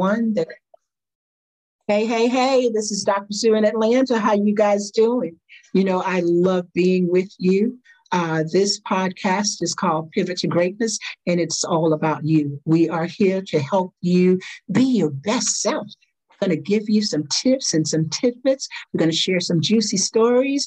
one that Hey, hey, hey, this is Dr. Sue in Atlanta. How you guys doing? You know, I love being with you. Uh, this podcast is called Pivot to Greatness, and it's all about you. We are here to help you be your best self. We're going to give you some tips and some tidbits. We're going to share some juicy stories.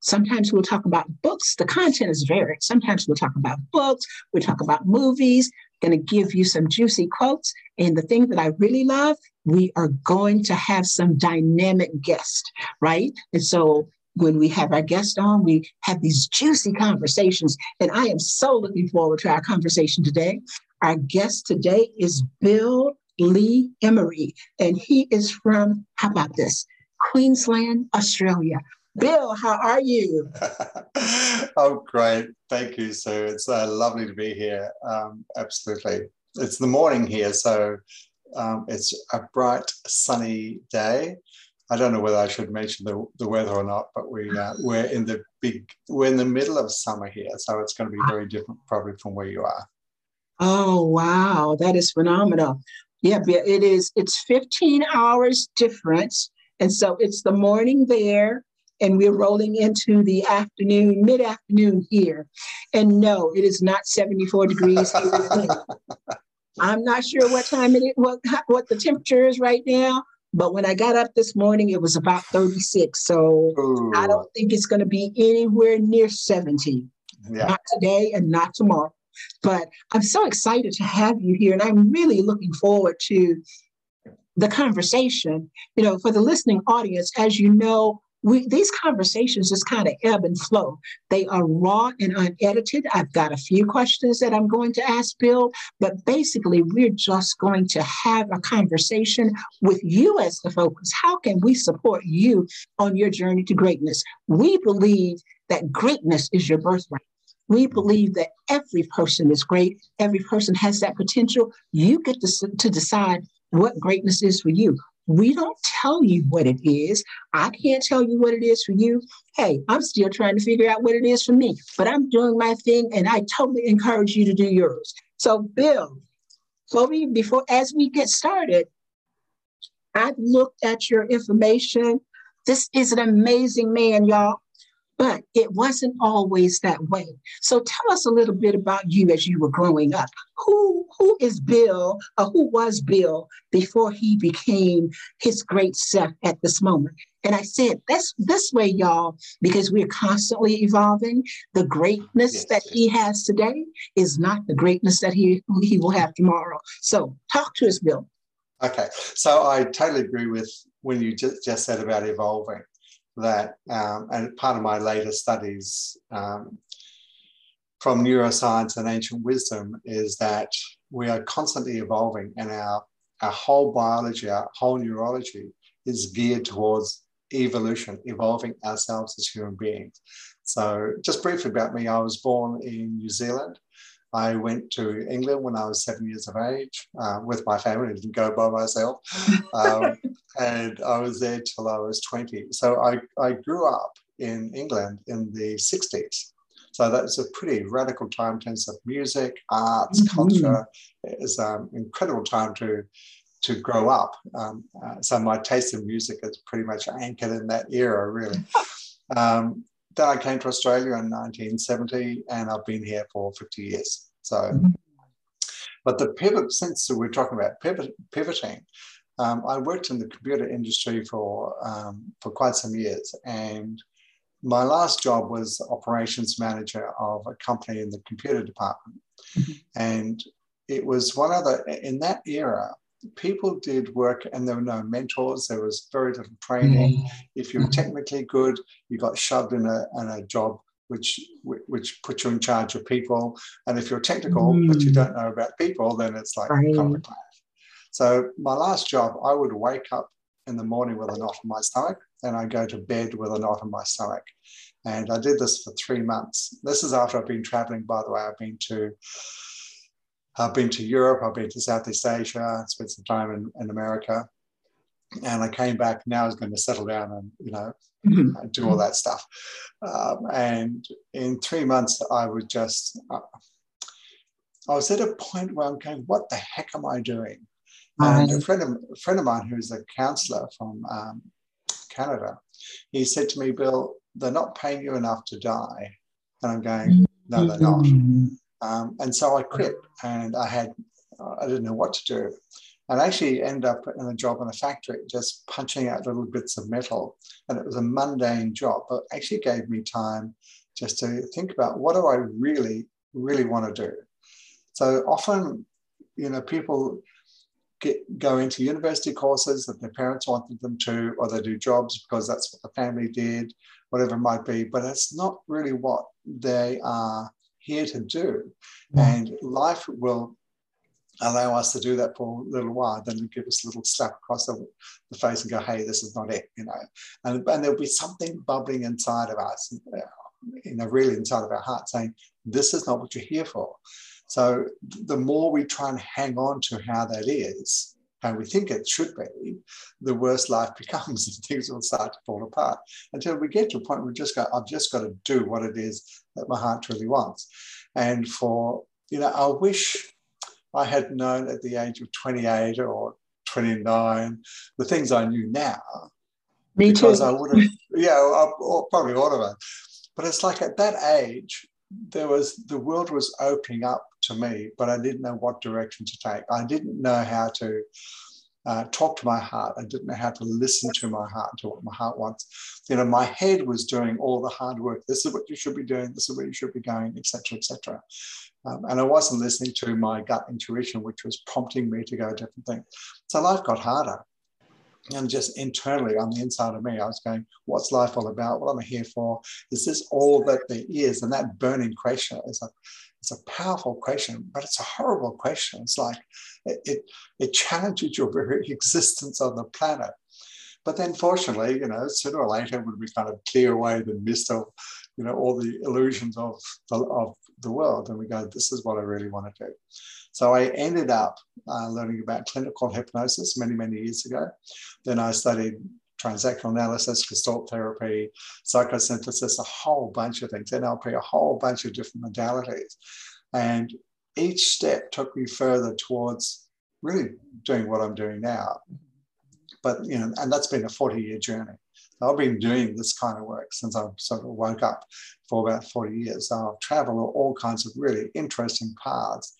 Sometimes we'll talk about books. The content is varied. Sometimes we'll talk about books. We'll talk about movies. Going to give you some juicy quotes. And the thing that I really love, we are going to have some dynamic guests, right? And so when we have our guest on, we have these juicy conversations. And I am so looking forward to our conversation today. Our guest today is Bill Lee Emery, and he is from, how about this? Queensland, Australia. Bill, how are you? oh, great. Thank you, Sue. It's uh, lovely to be here. Um, absolutely. It's the morning here, so um, it's a bright, sunny day. I don't know whether I should mention the, the weather or not, but we uh, we're in the big we're in the middle of summer here, so it's going to be very different probably from where you are. Oh wow, that is phenomenal. Yeah, it is. It's 15 hours difference, and so it's the morning there, and we're rolling into the afternoon, mid afternoon here. And no, it is not 74 degrees I'm not sure what time it is, what, what the temperature is right now, but when I got up this morning, it was about 36. So Ooh. I don't think it's going to be anywhere near 70. Yeah. Not today and not tomorrow. But I'm so excited to have you here. And I'm really looking forward to the conversation. You know, for the listening audience, as you know, we, these conversations just kind of ebb and flow. They are raw and unedited. I've got a few questions that I'm going to ask Bill, but basically, we're just going to have a conversation with you as the focus. How can we support you on your journey to greatness? We believe that greatness is your birthright. We believe that every person is great, every person has that potential. You get to, to decide what greatness is for you. We don't tell you what it is. I can't tell you what it is for you. Hey, I'm still trying to figure out what it is for me, but I'm doing my thing and I totally encourage you to do yours. So, Bill, before before as we get started, I've looked at your information. This is an amazing man, y'all but it wasn't always that way. So tell us a little bit about you as you were growing up. Who who is Bill or who was Bill before he became his great self at this moment? And I said that's this way, y'all, because we're constantly evolving. The greatness that he has today is not the greatness that he he will have tomorrow. So talk to us, Bill. Okay, so I totally agree with when you just, just said about evolving that, um, and part of my later studies um, from neuroscience and ancient wisdom is that we are constantly evolving and our, our whole biology, our whole neurology is geared towards evolution, evolving ourselves as human beings. So, just briefly about me, I was born in New Zealand. I went to England when I was seven years of age uh, with my family. I didn't go by myself. Um, and I was there till I was 20. So I, I grew up in England in the 60s. So that's a pretty radical time in terms of music, arts, mm-hmm. culture. It's an incredible time to to grow up. Um, uh, so my taste in music is pretty much anchored in that era, really. Um, then I came to Australia in 1970 and I've been here for 50 years. So, mm-hmm. but the pivot, since we're talking about pivot, pivoting, um, I worked in the computer industry for, um, for quite some years. And my last job was operations manager of a company in the computer department. Mm-hmm. And it was one of the, in that era, people did work and there were no mentors there was very little training. Mm-hmm. if you were technically good you got shoved in a, in a job which which put you in charge of people. And if you're technical mm. but you don't know about people then it's like right. so my last job i would wake up in the morning with a knot in my stomach and i go to bed with a knot in my stomach. And i did this for three months. This is after i've been traveling by the way. I've been to I've been to Europe, I've been to Southeast Asia, spent some time in, in America. And I came back. Now I was going to settle down and, you know, mm-hmm. do all that stuff. Um, and in three months, I was just, uh, I was at a point where I'm going, what the heck am I doing? And a friend of, a friend of mine who's a counselor from um, Canada, he said to me, Bill, they're not paying you enough to die. And I'm going, no, they're not. Um, and so I quit and I had, I didn't know what to do. And I actually ended up in a job in a factory, just punching out little bits of metal. And it was a mundane job, but actually gave me time just to think about what do I really, really want to do. So often, you know, people get, go into university courses that their parents wanted them to, or they do jobs because that's what the family did, whatever it might be. But it's not really what they are here to do. Hmm. And life will allow us to do that for a little while, then give us a little slap across the, the, face and go, hey, this is not it, you know. And, and there'll be something bubbling inside of us, you know, really inside of our heart saying, this is not what you're here for. So the more we try and hang on to how that is, how we think it should be, the worse life becomes and things will start to fall apart until we get to a point where we just go, I've just got to do what it is that my heart truly wants. And for, you know, I wish I had known at the age of 28 or 29 the things I knew now. Me because too. I would have, yeah, I, or probably all of it. But it's like at that age, there was the world was opening up to me, but I didn't know what direction to take. I didn't know how to uh, talk to my heart. I didn't know how to listen to my heart, to what my heart wants. You know, my head was doing all the hard work. This is what you should be doing. This is where you should be going, etc., etc. Um, and I wasn't listening to my gut intuition, which was prompting me to go a different thing. So life got harder. And just internally on the inside of me, I was going, What's life all about? What am I here for? Is this all that there is? And that burning question is a, it's a powerful question, but it's a horrible question. It's like it, it, it challenges your very existence on the planet. But then, fortunately, you know, sooner or later, when we kind of clear away the mist of, you know, all the illusions of the, of the world, and we go, this is what I really want to do. So I ended up uh, learning about clinical hypnosis many, many years ago. Then I studied transactional analysis, gestalt therapy, psychosynthesis, a whole bunch of things, NLP, a whole bunch of different modalities. And each step took me further towards really doing what I'm doing now. But, you know, and that's been a 40 year journey. I've been doing this kind of work since I sort of woke up for about 40 years. So I've traveled all kinds of really interesting paths.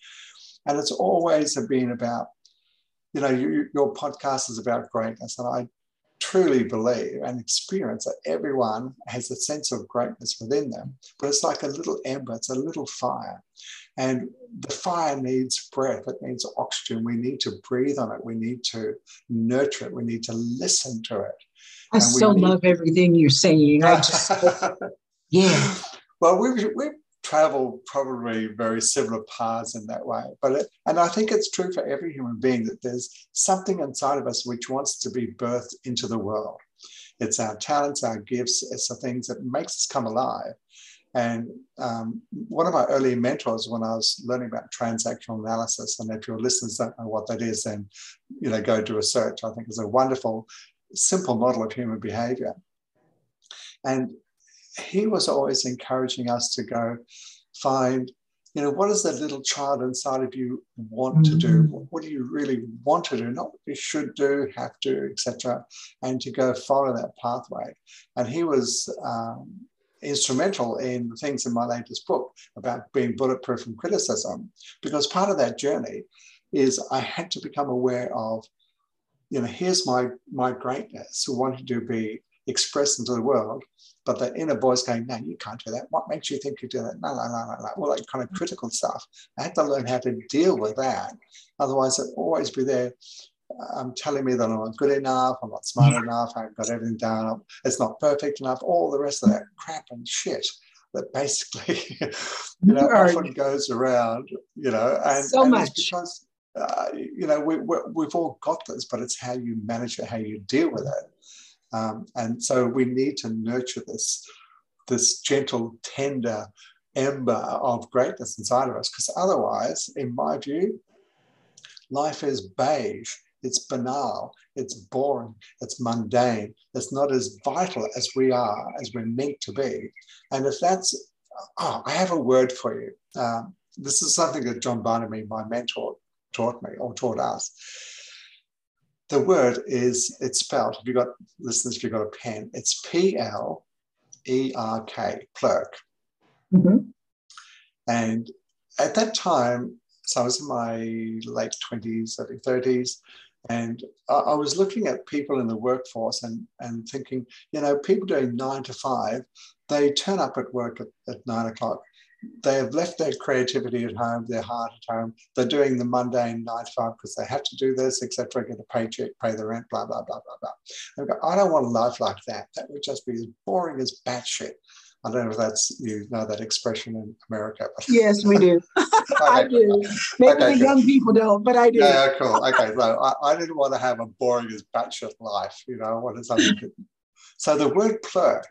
And it's always been about, you know, you, your podcast is about greatness. And I truly believe and experience that everyone has a sense of greatness within them, but it's like a little ember, it's a little fire. And the fire needs breath, it needs oxygen. We need to breathe on it, we need to nurture it, we need to listen to it. I so need... love everything you're saying. I just, yeah. Well, we've, we've travel probably very similar paths in that way. But it, and I think it's true for every human being that there's something inside of us which wants to be birthed into the world. It's our talents, our gifts, it's the things that makes us come alive. And um, one of my early mentors, when I was learning about transactional analysis, and if your listeners don't know what that is, then you know go do a search. I think is a wonderful, simple model of human behavior. And he was always encouraging us to go find, you know, what does that little child inside of you want mm-hmm. to do? Mm. What do you really want to do? Not what you should do, have to, etc., and to go follow that pathway. And he was um, instrumental in the things in my latest book about being bulletproof from criticism, because part of that journey is I had to become aware of, you know, here's my my greatness, who wanted to be expressed into the world, but the inner voice going, no, you can't do that. What makes you think you do that? No, no, no, no, no. All that kind of critical stuff. I had to learn how to deal with that. Otherwise, it'll always be there um, telling me that I'm not good enough, I'm not smart enough, I haven't got everything down, it's not perfect enough, all the rest of that crap and shit that basically, you know, often goes around, you know, and, so and much. because, uh, you know, we, we, have all got this, but it's how you manage it, how you deal with it. Um, and so we need to nurture this, this gentle, tender ember of greatness inside of us, because otherwise, in my view, life is beige. It's banal, it's boring, it's mundane, it's not as vital as we are, as we're meant to be. And if that's, oh, I have a word for you. Um, this is something that John Barnaby, my mentor, taught me or taught us. The word is, it's spelled, if you've got listeners, if you've got a pen, it's P L E R K, plerk. Mm-hmm. And at that time, so I was in my late 20s, early 30s, and I, was looking at people in the workforce and, and thinking, you know, people doing nine to five, they turn up at work at, at nine o'clock they have left their creativity at home, their heart at home. They're doing the mundane nine to five because they have to do this, etc. Get a paycheck, pay the rent, blah blah blah blah blah. Go, I don't want a life like that. That would just be as boring as batshit. I don't know if that's you know that expression in America. But yes, we do. I do. Maybe okay, the young people don't, but I do. Yeah, cool. Okay, so I, I didn't want to have a boring as batshit life. You know, I wanted something. so the word plerk,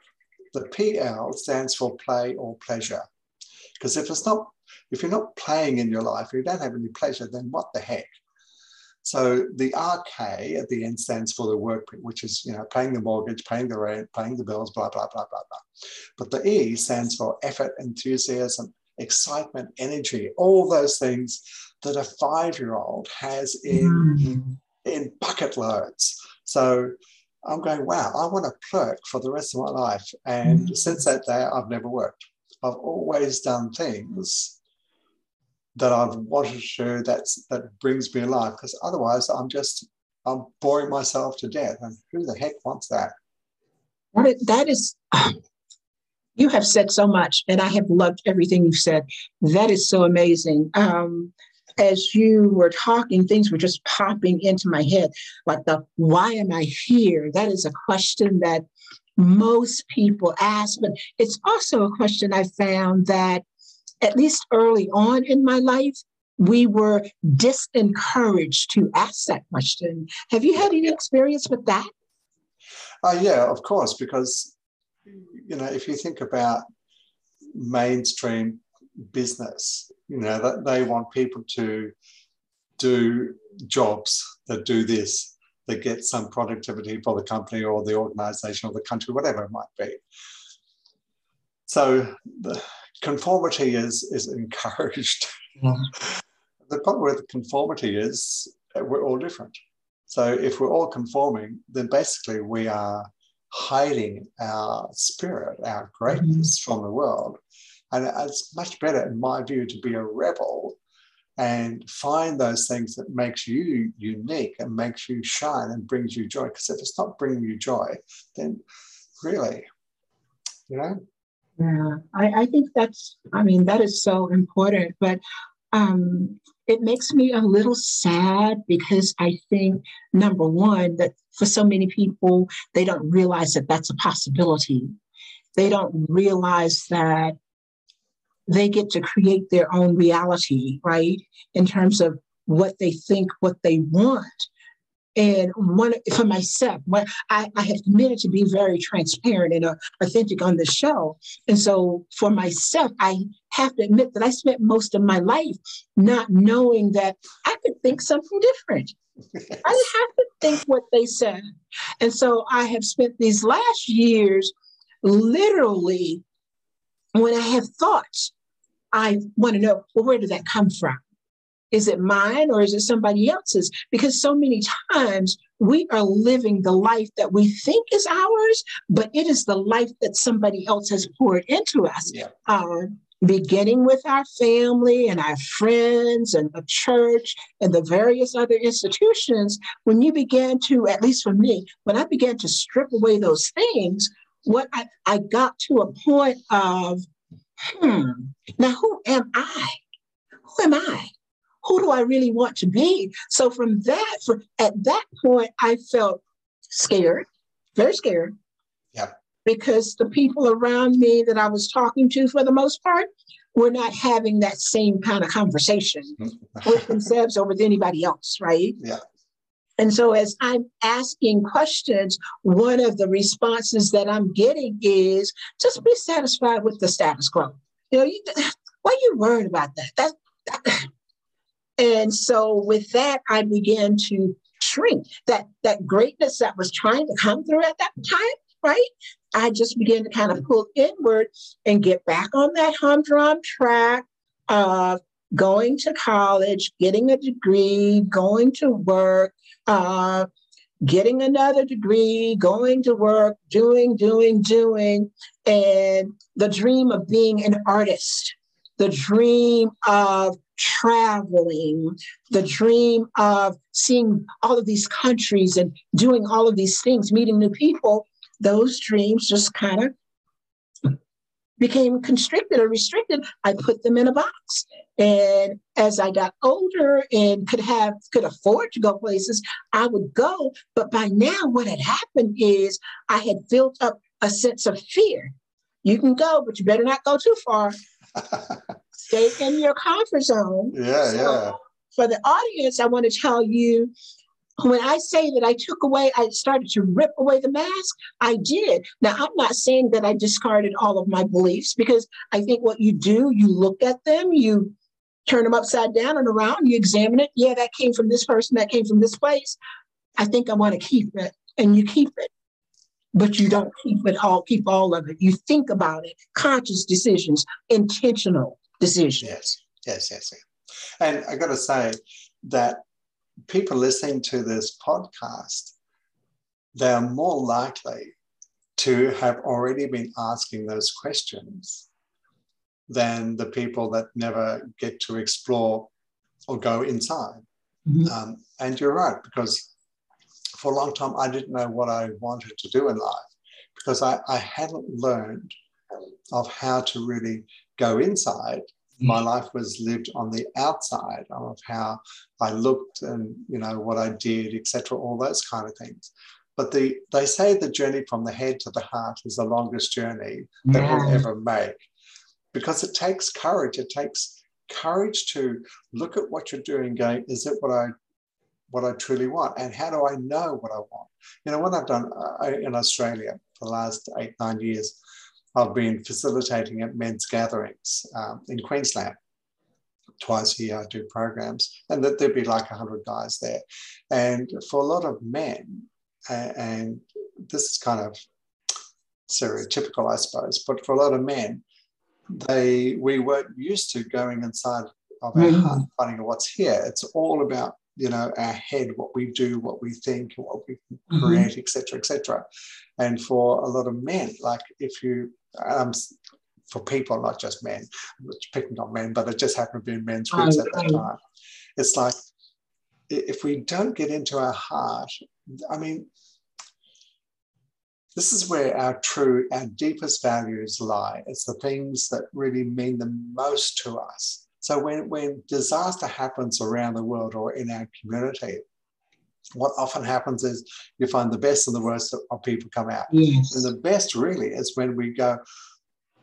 the PL stands for play or pleasure. Because if it's not, if you're not playing in your life, you don't have any pleasure, then what the heck? So the RK at the end stands for the work, which is you know paying the mortgage, paying the rent, paying the bills, blah blah blah blah blah. But the E stands for effort, enthusiasm, excitement, energy, all those things that a five-year-old has in mm. in bucket loads. So I'm going, wow, I want to plerk for the rest of my life. And mm. since that day, I've never worked. I've always done things that I've wanted to do that's that brings me life because otherwise I'm just I'm boring myself to death and who the heck wants that? That is you have said so much and I have loved everything you've said. That is so amazing. Um, as you were talking, things were just popping into my head, like the why am I here? That is a question that most people ask, but it's also a question I found that at least early on in my life, we were disencouraged to ask that question. Have you had any experience with that? Uh, yeah, of course, because you know, if you think about mainstream business, you know, that they want people to do jobs that do this that get some productivity for the company or the organization or the country, whatever it might be. So the conformity is, is encouraged. Mm-hmm. The problem with conformity is we're all different. So if we're all conforming, then basically we are hiding our spirit, our greatness mm-hmm. from the world. And it's much better, in my view, to be a rebel and find those things that makes you unique and makes you shine and brings you joy. Because if it's not bringing you joy then really you know? Yeah I, I think that's i mean that is so important but um it makes me a little sad because i think number one that for so many people they don't realize that that's a possibility. They don't realize that they get to create their own reality, right? In terms of what they think, what they want. And one for myself, I, I have committed to be very transparent and uh, authentic on the show. And so for myself, I have to admit that I spent most of my life not knowing that I could think something different. I didn't have to think what they said. And so I have spent these last years literally when I have thoughts I want to know, well, where did that come from? Is it mine or is it somebody else's? Because so many times we are living the life that we think is ours, but it is the life that somebody else has poured into us. Yeah. Uh, beginning with our family and our friends and the church and the various other institutions, when you began to, at least for me, when I began to strip away those things, what I, I got to a point of hmm, now who am I? Who am I? Who do I really want to be? So from that, for, at that point, I felt scared, very scared. Yeah. Because the people around me that I was talking to, for the most part, were not having that same kind of conversation with themselves or with anybody else, right? Yeah. And so, as I'm asking questions, one of the responses that I'm getting is just be satisfied with the status quo. You know, you, why are you worried about that? that? That, and so, with that, I began to shrink. That that greatness that was trying to come through at that time, right? I just began to kind of pull inward and get back on that humdrum track of going to college, getting a degree, going to work, uh, getting another degree, going to work, doing, doing, doing, and the dream of being an artist, the dream of traveling, the dream of seeing all of these countries and doing all of these things, meeting new people, those dreams just kind of became constricted or restricted, I put them in a box. And as I got older and could have could afford to go places, I would go. But by now, what had happened is I had built up a sense of fear. You can go, but you better not go too far. Stay in your comfort zone. Yeah, so yeah. For the audience, I want to tell you when I say that I took away, I started to rip away the mask, I did. Now, I'm not saying that I discarded all of my beliefs because I think what you do, you look at them, you turn them upside down and around, you examine it. Yeah, that came from this person, that came from this place. I think I want to keep it, and you keep it. But you don't keep it all, keep all of it. You think about it, conscious decisions, intentional decisions. Yes, yes, yes. yes. And I got to say that people listening to this podcast, they're more likely to have already been asking those questions than the people that never get to explore or go inside. Mm-hmm. Um, and you're right, because for a long time I didn't know what I wanted to do in life because I, I hadn't learned of how to really go inside my life was lived on the outside of how I looked and you know what I did, etc., all those kind of things. But the they say the journey from the head to the heart is the longest journey that yeah. we'll ever make because it takes courage. It takes courage to look at what you're doing, going, is it what I what I truly want, and how do I know what I want? You know, what I've done uh, in Australia for the last eight nine years I've been facilitating at men's gatherings um, in Queensland. Twice a year, I do programs, and that there'd be like 100 guys there. And for a lot of men, and this is kind of stereotypical, I suppose, but for a lot of men, they we weren't used to going inside of our mm. heart, finding out what's here. It's all about you know our head, what we do, what we think, what we mm-hmm. create, etc., etc. And for a lot of men, like if you um, for people, not just men, picking on men, but it just happened to be men's groups at that time. It's like if we don't get into our heart, I mean, this is where our true, our deepest values lie. It's the things that really mean the most to us. So when, when disaster happens around the world or in our community, what often happens is you find the best and the worst of people come out. Yes. And the best really is when we go,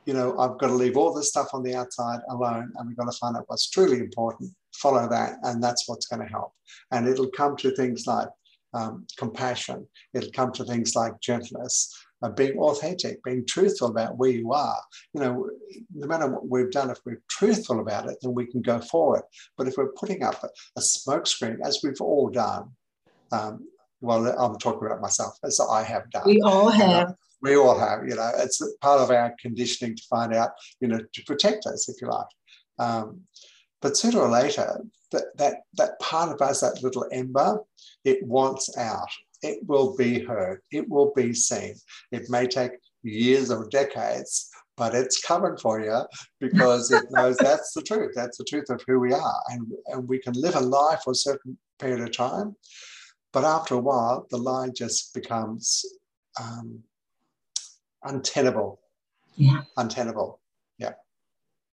you know, I've got to leave all this stuff on the outside alone and we've got to find out what's truly important, follow that, and that's what's going to help. And it'll come to things like um, compassion, it'll come to things like gentleness, uh, being authentic, being truthful about where you are. You know, no matter what we've done, if we're truthful about it, then we can go forward. But if we're putting up a, a smokescreen, as we've all done, um, well, I'm talking about myself, as I have done. We all have. we all have, you know, it's part of our conditioning to find out, you know, to protect us, if you like. Um, but sooner or later, that, that, that part of us, that little ember, it wants out. It will be heard. It will be seen. It may take years or decades, but it's coming for you because it knows that's the truth. That's the truth of who we are. And, and we can live a life for a certain period of time but after a while, the lie just becomes um, untenable. Yeah. Untenable. Yeah.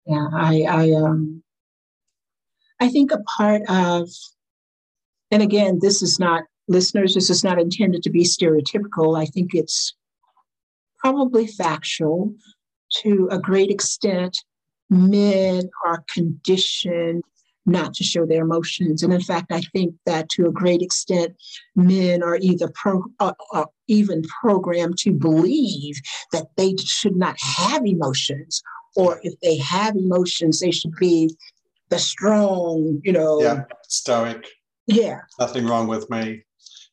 Yeah. I, I, um, I think a part of, and again, this is not, listeners, this is not intended to be stereotypical. I think it's probably factual to a great extent. Men are conditioned not to show their emotions. And in fact, I think that to a great extent, men are either pro, uh, uh, even programmed to believe that they should not have emotions, or if they have emotions, they should be the strong, you know. Yeah, stoic. Yeah. Nothing wrong with me.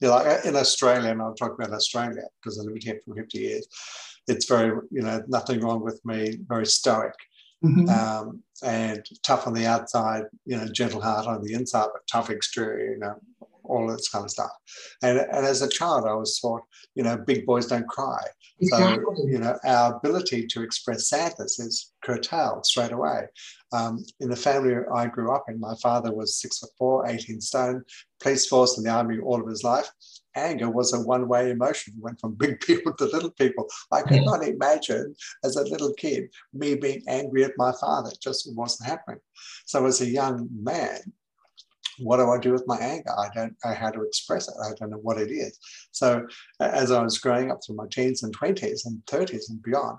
Yeah, like in Australia, and I'll talk about Australia because I've been here for 50 years. It's very, you know, nothing wrong with me, very stoic mm-hmm. um, and tough on the outside, you know, gentle heart on the inside, but tough exterior, you know, all this kind of stuff. And, and as a child, I was taught, you know, big boys don't cry. Exactly. So, you know, our ability to express sadness is curtailed straight away. Um, in the family I grew up in, my father was six foot four, 18 stone, police force in the army all of his life. Anger was a one way emotion. It went from big people to little people. I could not imagine as a little kid me being angry at my father. It just wasn't happening. So, as a young man, what do I do with my anger? I don't know how to express it. I don't know what it is. So, as I was growing up through my teens and 20s and 30s and beyond,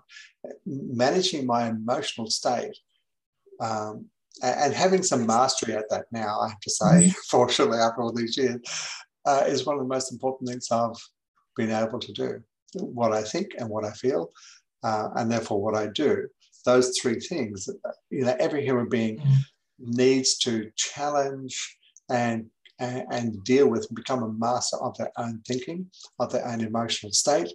managing my emotional state um, and having some mastery at that now, I have to say, mm-hmm. fortunately, after all these years, uh, is one of the most important things I've been able to do. What I think and what I feel, uh, and therefore what I do. Those three things, you know, every human being mm. needs to challenge and, and, deal with and become a master of their own thinking, of their own emotional state,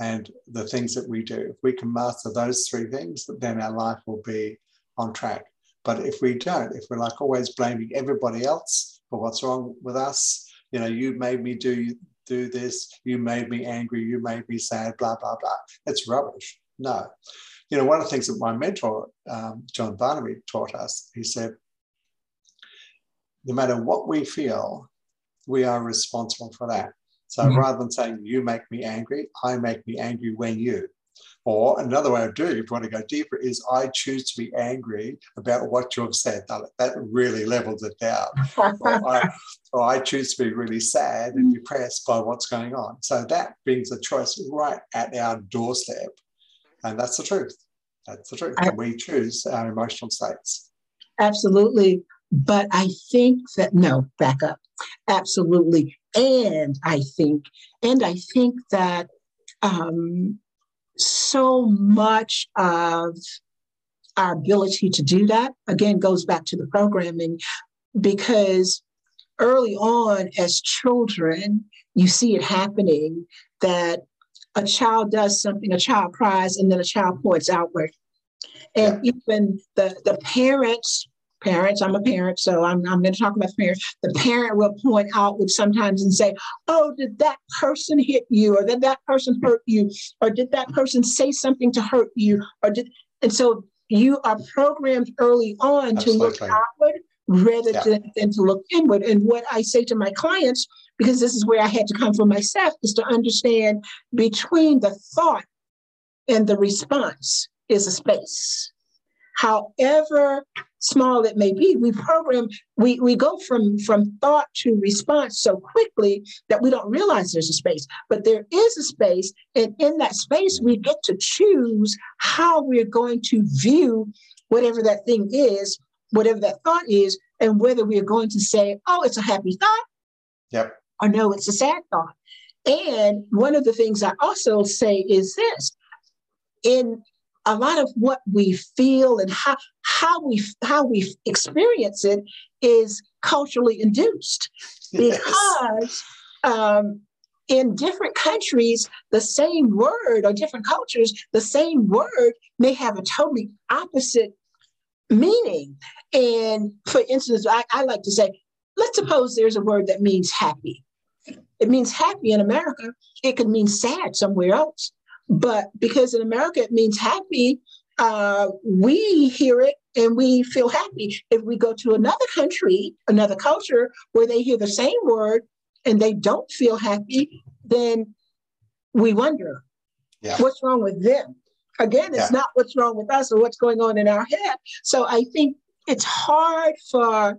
and the things that we do. If we can master those three things, then our life will be on track. But if we don't, if we're like always blaming everybody else for what's wrong with us, you know, you made me do do this, you made me angry, you made me sad, blah blah blah. It's rubbish. No, you know, one of the things that my mentor um, John Barnaby taught us, he said, no matter what we feel, we are responsible for that. So mm-hmm. rather than saying you make me angry, I make me angry when you. Or another way of doing it, if you want to go deeper, is I choose to be angry about what you have said. That really levels it down. or, I, or, I, choose to be really sad and mm. depressed by what's going on. So that brings a choice right at our doorstep. And that's the truth. That's the truth. I, and we choose our emotional states. Absolutely. But I think that, no, back up. Absolutely. And I think, and I think that um, so much of our ability to do that, again, goes back to the programming because early on as children, you see it happening that a child does something, a child cries, and then a child points outward. And even the, the parents parents, I'm a parent, so I'm, I'm going to talk about parents. The parent will point out with sometimes and say, Oh, did that person hit you? Or did that person hurt you? Or did that person say something to hurt you? Or did, and so you are programmed early on Absolutely. to look outward rather yeah. than, than to look inward. And what I say to my clients, because this is where I had to come from myself, is to understand between the thought and the response is a space. However small it may be, we program, we, we go from, from thought to response so quickly that we don't realize there's a space. But there is a space, and in that space, we get to choose how we're going to view whatever that thing is, whatever that thought is, and whether we're going to say, oh, it's a happy thought. Yep. Or no, it's a sad thought. And one of the things I also say is this in a lot of what we feel and how how we how we experience it is culturally induced. Yes. because um, in different countries the same word or different cultures the same word may have a totally opposite meaning. And for instance I, I like to say let's suppose there's a word that means happy. It means happy in america. It could mean sad somewhere else but because in America it means happy, uh, we hear it and we feel happy. If we go to another country, another culture where they hear the same word and they don't feel happy, then we wonder yeah. what's wrong with them. Again, it's yeah. not what's wrong with us or what's going on in our head. So I think it's hard for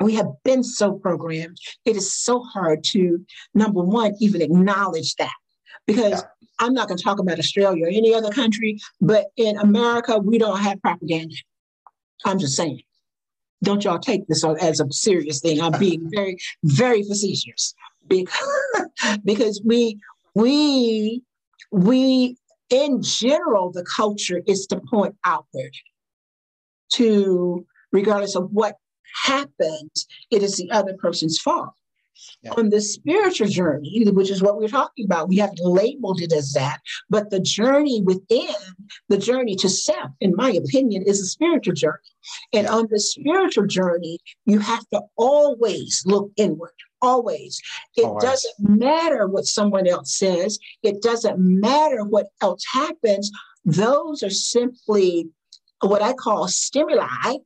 we have been so programmed. It is so hard to, number one, even acknowledge that because yeah. I'm not going to talk about Australia or any other country, but in America, we don't have propaganda. I'm just saying. Don't y'all take this as a serious thing. I'm being very, very facetious because, because we, we, we, in general, the culture is to point outward to, regardless of what happened, it is the other person's fault. Yeah. On the spiritual journey, which is what we're talking about, we haven't labeled it as that. But the journey within, the journey to self, in my opinion, is a spiritual journey. And yeah. on the spiritual journey, you have to always look inward. Always. It always. doesn't matter what someone else says, it doesn't matter what else happens. Those are simply what I call stimuli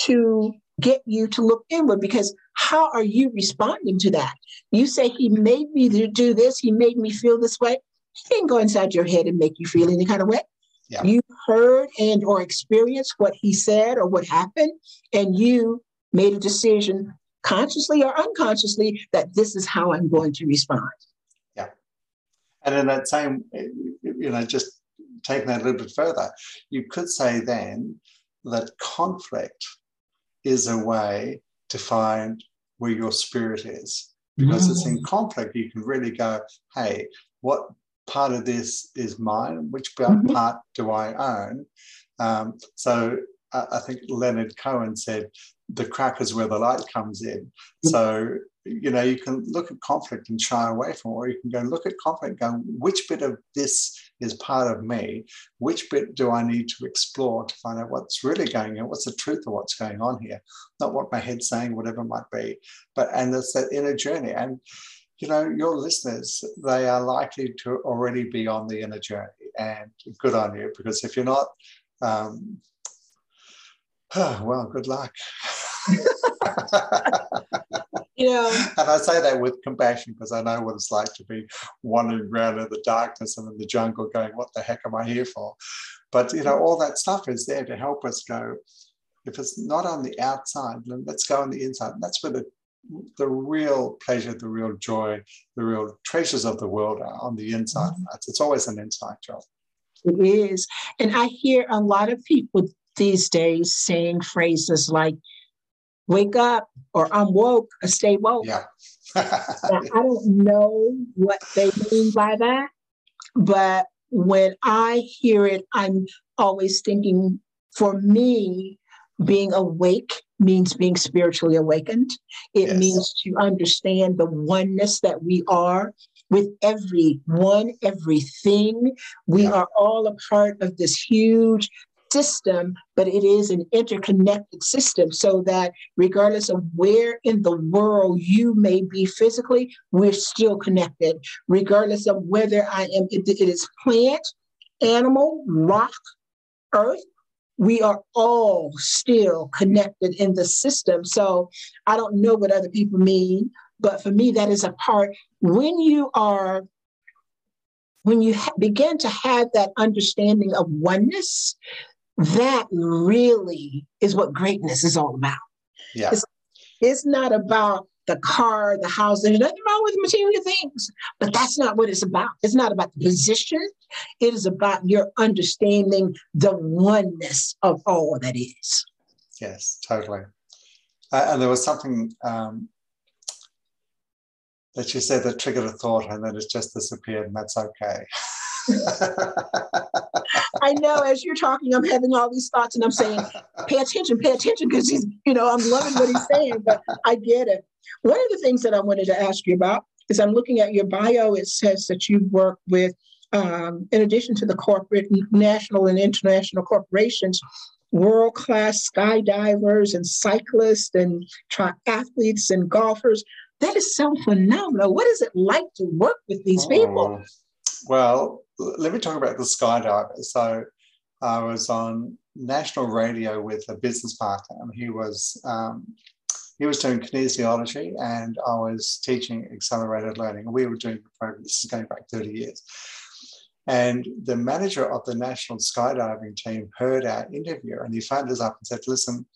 to get you to look inward because how are you responding to that? You say, He made me to do this, He made me feel this way. He didn't go inside your head and make you feel any kind of way. Yeah. You heard and or experienced what he said or what happened, and you made a decision consciously or unconsciously that this is how I'm going to respond. Yeah. And in that same, you know, just taking that a little bit further, you could say then that conflict is a way to find where your spirit is. Because mm. it's in mm. conflict, you can really go, hey, what part of this is mine? Which mm-hmm. part do I own? Um, so I, I think Leonard Cohen said, the crack is where the light comes in. Mm. So you know, you can look at conflict and shy away from it, or you can go look at conflict and go, which bit of this is part of me? Which bit do I need to explore to find out what's really going on? What's the truth of what's going on here? Not what my head's saying, whatever it might be, but and it's that inner journey. And you know, your listeners, they are likely to already be on the inner journey, and good on you because if you're not, um, well, good luck. know and i say that with compassion because i know what it's like to be wandering around in the darkness and in the jungle going what the heck am i here for? But you know all that stuff is there to help us go if it's not on the outside then let's go on the inside. And that's where the the real pleasure the real joy the real treasures of the world are on the inside. Mm-hmm. it's always an inside job. It is. And i hear a lot of people these days saying phrases like wake up or I'm woke or stay woke. Yeah. I don't know what they mean by that, but when I hear it, I'm always thinking for me, being awake means being spiritually awakened. It yes. means to understand the oneness that we are with everyone, everything. We yeah. are all a part of this huge system, but it is an interconnected system so that regardless of where in the world you may be physically, we're still connected. Regardless of whether I am, it, it is plant, animal, rock, earth, we are all still connected in the system. So I don't know what other people mean, but for me, that is a part. When you are when you ha- begin to have that understanding of oneness, that really is what greatness is all about. Yeah. It's, it's not about the car, the house. There's nothing wrong with material things, but that's not what it's about. It's not about the position. It is about your understanding the oneness of all that is. Yes, totally. Uh, and there was something um, that you said that triggered a thought, and then it just disappeared, and that's okay. I know as you're talking, I'm having all these thoughts and I'm saying, pay attention, pay attention, because he's, you know, I'm loving what he's saying, but I get it. One of the things that I wanted to ask you about is I'm looking at your bio, it says that you work with, um, in addition to the corporate, national and international corporations, world class skydivers and cyclists and triathletes and golfers. That is so phenomenal. What is it like to work with these people? Well, let me talk about the skydiver. So I was on national radio with a business partner, and he was um, he was doing kinesiology, and I was teaching accelerated learning. We were doing the program. This is going back thirty years. And the manager of the national skydiving team heard our interview, and he phoned us up and said, "Listen,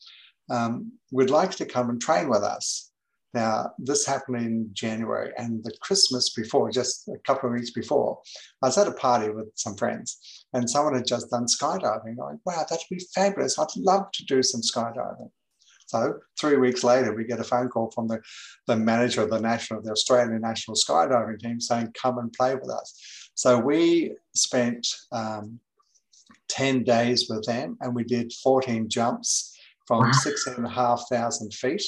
um, we'd like to come and train with us." Now, this happened in January, and the Christmas before, just a couple of weeks before, I was at a party with some friends, and someone had just done skydiving. I'm like, wow, that'd be fabulous. I'd love to do some skydiving. So three weeks later, we get a phone call from the, the manager of the national, the Australian national skydiving team saying, come and play with us. So we spent um, 10 days with them and we did 14 jumps from wow. six and a half thousand feet.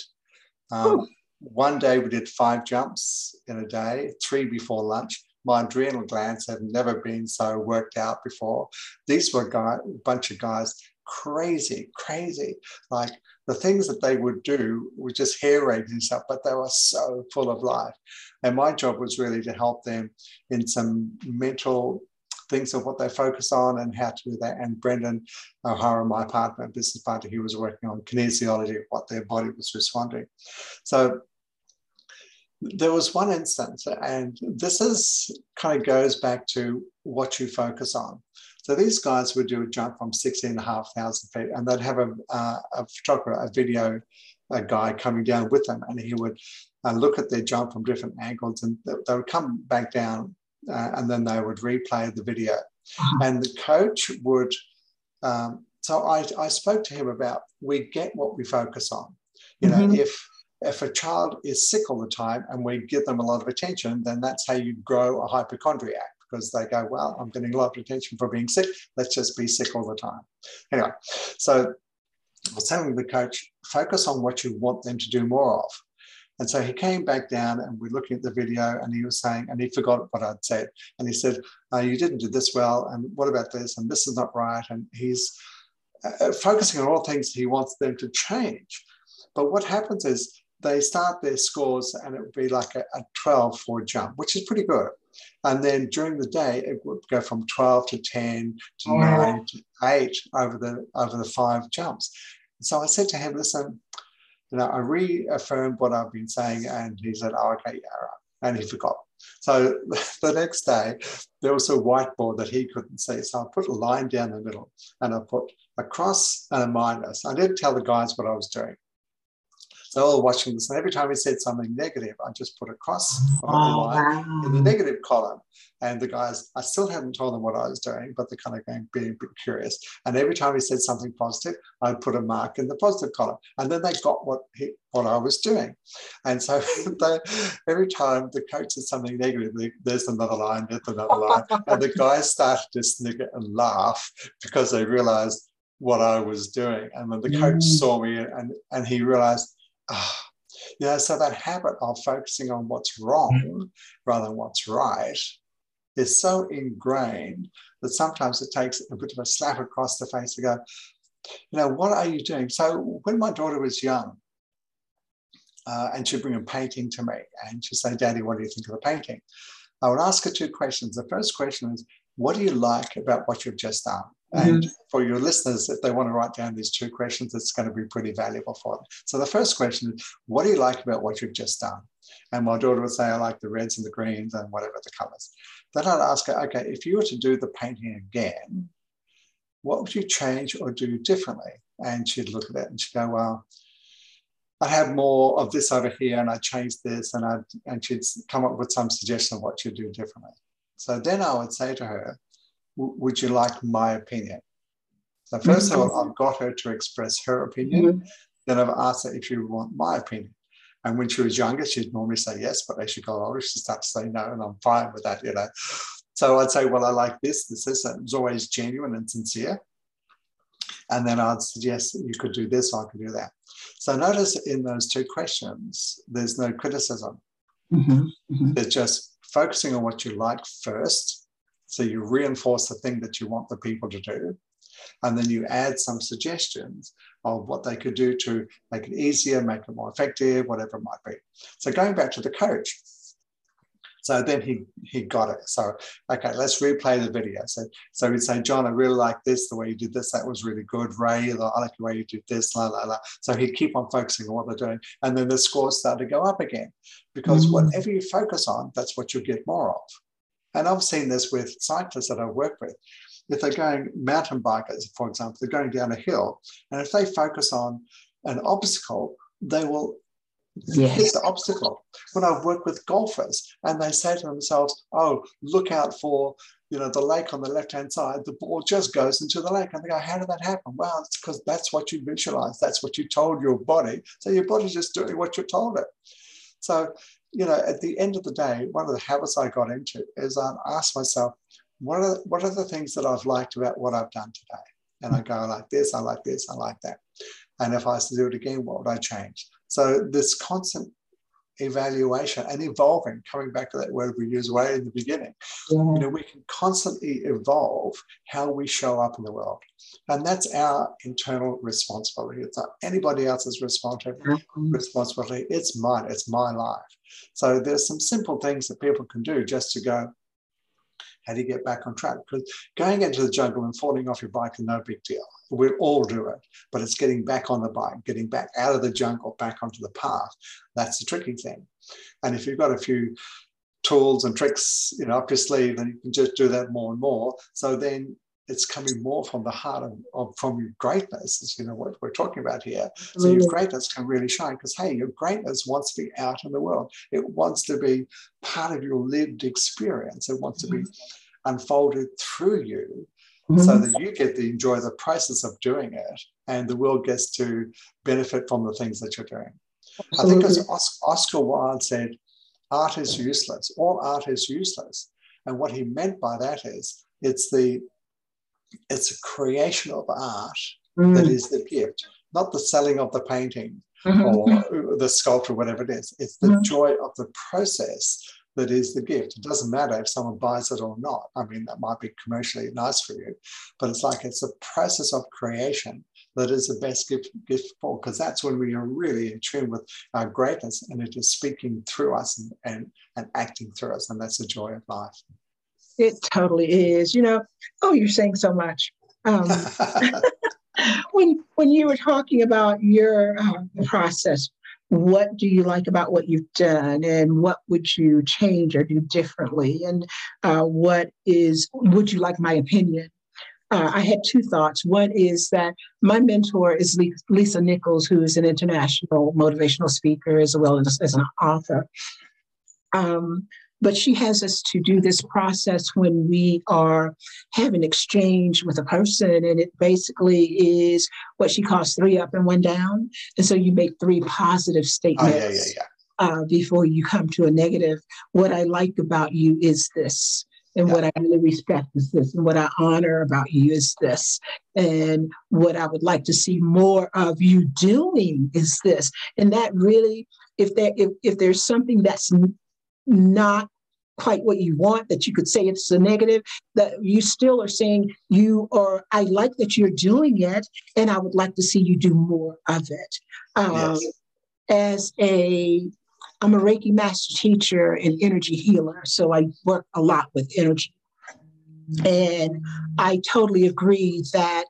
Um, one day we did five jumps in a day, three before lunch. My adrenal glands have never been so worked out before. These were a bunch of guys crazy, crazy. Like the things that they would do were just hair raising stuff, but they were so full of life. And my job was really to help them in some mental things of what they focus on and how to do that. And Brendan O'Hara, my partner, business partner, he was working on kinesiology what their body was responding. So there was one instance, and this is kind of goes back to what you focus on. So these guys would do a jump from 16,500 feet and they'd have a, uh, a photographer, a video a guy coming down with them and he would uh, look at their jump from different angles and they, they would come back down uh, and then they would replay the video. Uh-huh. And the coach would, um, so I, I spoke to him about we get what we focus on. You know, mm-hmm. if if a child is sick all the time and we give them a lot of attention, then that's how you grow a hypochondriac because they go, well, I'm getting a lot of attention for being sick. Let's just be sick all the time. Anyway, so I was telling the coach, focus on what you want them to do more of. And so he came back down and we're looking at the video and he was saying, and he forgot what I'd said. And he said, You didn't do this well. And what about this? And this is not right. And he's uh focusing on all things he wants them to change. But what happens is they start their scores and it would be like a, a 12 for a jump, which is pretty good. And then during the day, it would go from 12 to 10 to oh. 9 to 8 over the, over the five jumps. So I said to him, listen, you know, I reaffirmed what I've been saying, and he said, oh, okay, yeah, right. And he forgot. So the next day, there was a whiteboard that he couldn't see. So I put a line down the middle and I put a cross and uh, a minus. I didn't tell the guys what I was doing. So all watching this, and every time he said something negative, I just put a cross oh, line in the negative column. And the guys, I still hadn't told them what I was doing, but they're kind of going being a bit curious. And every time he said something positive, I'd put a mark in the positive column. And then they got what he, what I was doing. And so they, every time the coach said something negative, there's another line, there's another line. and the guys started to snigger and laugh because they realized what I was doing. And when the coach mm. saw me and, and he realized, ah, you know, so that habit of focusing on what's wrong mm-hmm. rather than what's right is so ingrained that sometimes it takes a bit of a slap across the face to go, you know, what are you doing? So when my daughter was young, uh, and she'd bring a painting to me and she'd say, Daddy, what do you think of the painting? I would ask her two questions. The first question is, what do you like about what you've just done? And for your listeners, if they want to write down these two questions, it's going to be pretty valuable for them. So the first question is, what do you like about what you've just done? And my daughter would say, I like the reds and the greens and whatever the colors. Then I'd ask her, okay, if you were to do the painting again, what would you change or do differently? And she'd look at it and she'd go, well, I'd have more of this over here and I'd change this and I'd, and she'd come up with some suggestion of what she'd do differently. So then I would say to her, would you like my opinion? So 1st of all, I've got her to express her opinion. Mm-hmm. Then I've asked her if you want my opinion. And when she was younger, she'd normally say yes, but as she got older, she starts to say no, and I'm fine with that, you know. So I'd say, well, I like this, this, this. And it was always genuine and sincere. And then I'd suggest that you could do this, or I could do that. So notice in those two questions, there's no criticism. Mm-hmm. Mm-hmm. They're just focusing on what you like first so you reinforce the thing that you want the people to do. And then you add some suggestions of what they could do to make it easier, make it more effective, whatever it might be. So going back to the coach. So then he he got it. So okay, let's replay the video. So so he'd say, John, I really like this, the way you did this, that was really good. Ray, I like the way you did this, la la la. So he'd keep on focusing on what they're doing. And then the scores start to go up again. Because mm-hmm. whatever you focus on, that's what you get more of. And I've seen this with cyclists that I work with. If they're going mountain bikers, for example, they're going down a hill, and if they focus on an obstacle, they will yes. hit the obstacle. When I've worked with golfers and they say to themselves, oh, look out for you know the lake on the left hand side, the ball just goes into the lake. And they go, how did that happen? Well, it's because that's what you visualize. That's what you told your body. So your body's just doing what you told it. So you know, at the end of the day, one of the habits I got into is I ask myself, what are, what are the things that I've liked about what I've done today? And I go, I like this, I like this, I like that. And if I was to do it again, what would I change? So this constant evaluation and evolving, coming back to that word we used way in the beginning. Yeah. You know, we can constantly evolve how we show up in the world. And that's our internal responsibility. It's not anybody else's responsibility. Mm-hmm. responsibility. It's mine. It's my life. So there's some simple things that people can do just to go, how do you get back on track? Because going into the jungle and falling off your bike is no big deal. We'll all do it, but it's getting back on the bike, getting back out of the jungle, back onto the path. That's the tricky thing. And if you've got a few tools and tricks, you know, up your sleeve, then you can just do that more and more. So then it's coming more from the heart of, of from your greatness, is, you know, what we're talking about here. So your greatness can really shine because, hey, your greatness wants to be out in the world. It wants to be part of your lived experience. It wants to be mm-hmm. unfolded through you mm-hmm. so that you get to enjoy the process of doing it and the world gets to benefit from the things that you're doing. Absolutely. I think as Oscar Wilde said, art is useless. All art is useless. And what he meant by that is it's the it's a creation of art mm. that is the gift, not the selling of the painting mm-hmm. or the sculpture, whatever it is. It's the mm-hmm. joy of the process that is the gift. It doesn't matter if someone buys it or not. I mean, that might be commercially nice for you, but it's like it's a process of creation that is the best gift, gift for, because that's when we are really in tune with our greatness and it is speaking through us and, and, and acting through us. And that's the joy of life. It totally is. You know, oh, you're saying so much. Um, when when you were talking about your uh, process, what do you like about what you've done, and what would you change or do differently, and uh, what is would you like my opinion? Uh, I had two thoughts. One is that my mentor is Lisa Nichols, who is an international motivational speaker as well as, as an author. Um, but she has us to do this process when we are having exchange with a person and it basically is what she calls three up and one down and so you make three positive statements oh, yeah, yeah, yeah. Uh, before you come to a negative what i like about you is this and what I really respect is this, and what I honor about you is this, and what I would like to see more of you doing is this. And that really, if there if, if there's something that's not quite what you want, that you could say it's a negative, that you still are saying you are, I like that you're doing it, and I would like to see you do more of it. Um, yes. As a, I'm a Reiki master teacher and energy healer, so I work a lot with energy. And I totally agree that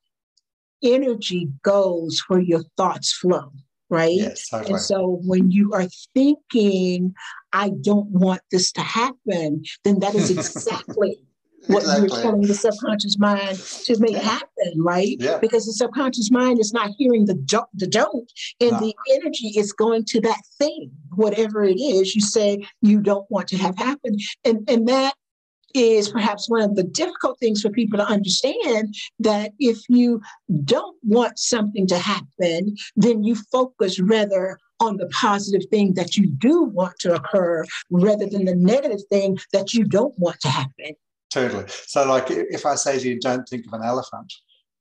energy goes where your thoughts flow right? Yes, and so when you are thinking, I don't want this to happen, then that is exactly what exactly. you're telling the subconscious mind to make happen, right? Yeah. Because the subconscious mind is not hearing the do- the don't, and no. the energy is going to that thing, whatever it is you say you don't want to have happen, and and that is perhaps one of the difficult things for people to understand that if you don't want something to happen, then you focus rather on the positive thing that you do want to occur rather than the negative thing that you don't want to happen. Totally. So, like if I say to you, don't think of an elephant,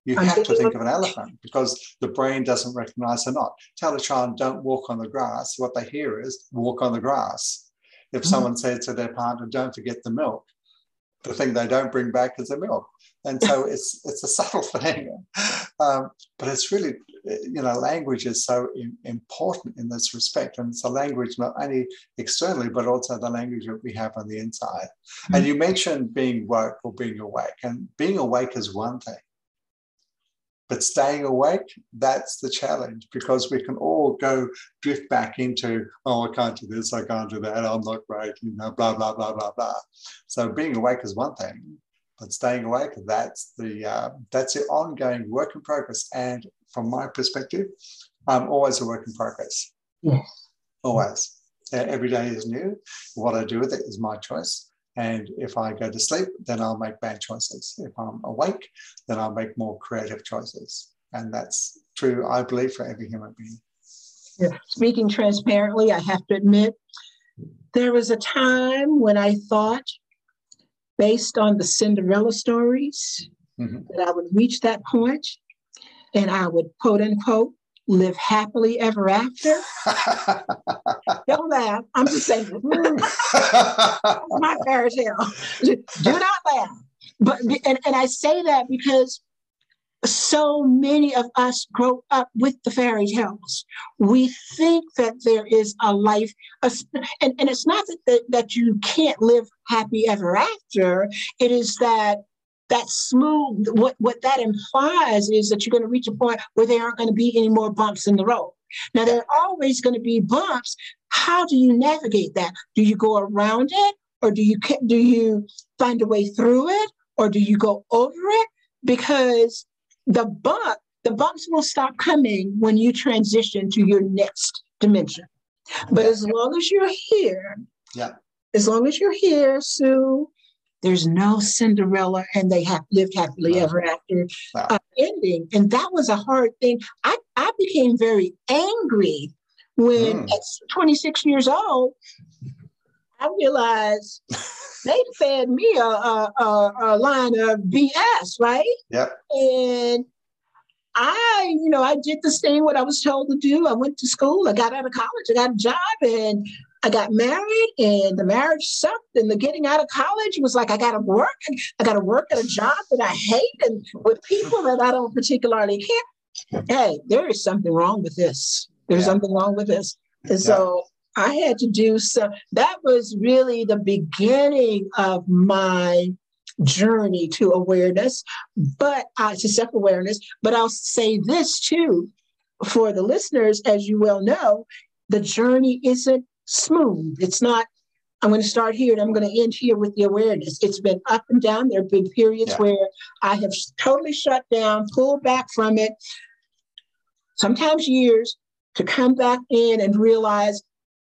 you have to think of an elephant because the brain doesn't recognize a not. Tell a child, don't walk on the grass. What they hear is walk on the grass. If mm-hmm. someone says to their partner, don't forget the milk, the thing they don't bring back is the milk. And so it's it's a subtle thing, um, but it's really you know language is so in, important in this respect, and it's a language not only externally but also the language that we have on the inside. Mm-hmm. And you mentioned being woke or being awake, and being awake is one thing, but staying awake, that's the challenge because we can all go drift back into, oh, I can't do this, I can't do that, I'm not great, you know, blah, blah, blah, blah, blah. So being awake is one thing, but staying awake, that's the uh, that's the ongoing work in progress. And from my perspective, I'm always a work in progress. Yes. Always. Every day is new. What I do with it is my choice. And if I go to sleep, then I'll make bad choices. If I'm awake, then I'll make more creative choices. And that's true, I believe, for every human being. Yeah. Speaking transparently, I have to admit, there was a time when I thought, based on the Cinderella stories, mm-hmm. that I would reach that point and I would quote unquote live happily ever after. Don't laugh. I'm just saying, my fairy tale. Do not laugh. But and, and I say that because so many of us grow up with the fairy tales. We think that there is a life, a, and, and it's not that, that, that you can't live happy ever after. It is that that smooth, what, what that implies is that you're going to reach a point where there aren't going to be any more bumps in the road. Now, there are always going to be bumps. How do you navigate that? Do you go around it or do you, do you find a way through it or do you go over it? Because the bump, the bumps will stop coming when you transition to your next dimension. But as long as you're here, yeah. as long as you're here, Sue, there's no Cinderella and they have lived happily no. ever after no. uh, ending. And that was a hard thing. I, I became very angry when mm. at 26 years old, I realized they fed me a, a, a, a, line of BS, right? Yep. And I, you know, I did the same what I was told to do. I went to school, I got out of college, I got a job, and I got married and the marriage sucked and the getting out of college was like I gotta work I gotta work at a job that I hate and with people that I don't particularly care. Hey, there is something wrong with this. There's yeah. something wrong with this. And yeah. so I had to do so that was really the beginning of my journey to awareness, but uh, to self-awareness. But I'll say this too for the listeners, as you well know, the journey isn't smooth. It's not, I'm going to start here and I'm going to end here with the awareness. It's been up and down. There have been periods yeah. where I have totally shut down, pulled back from it, sometimes years, to come back in and realize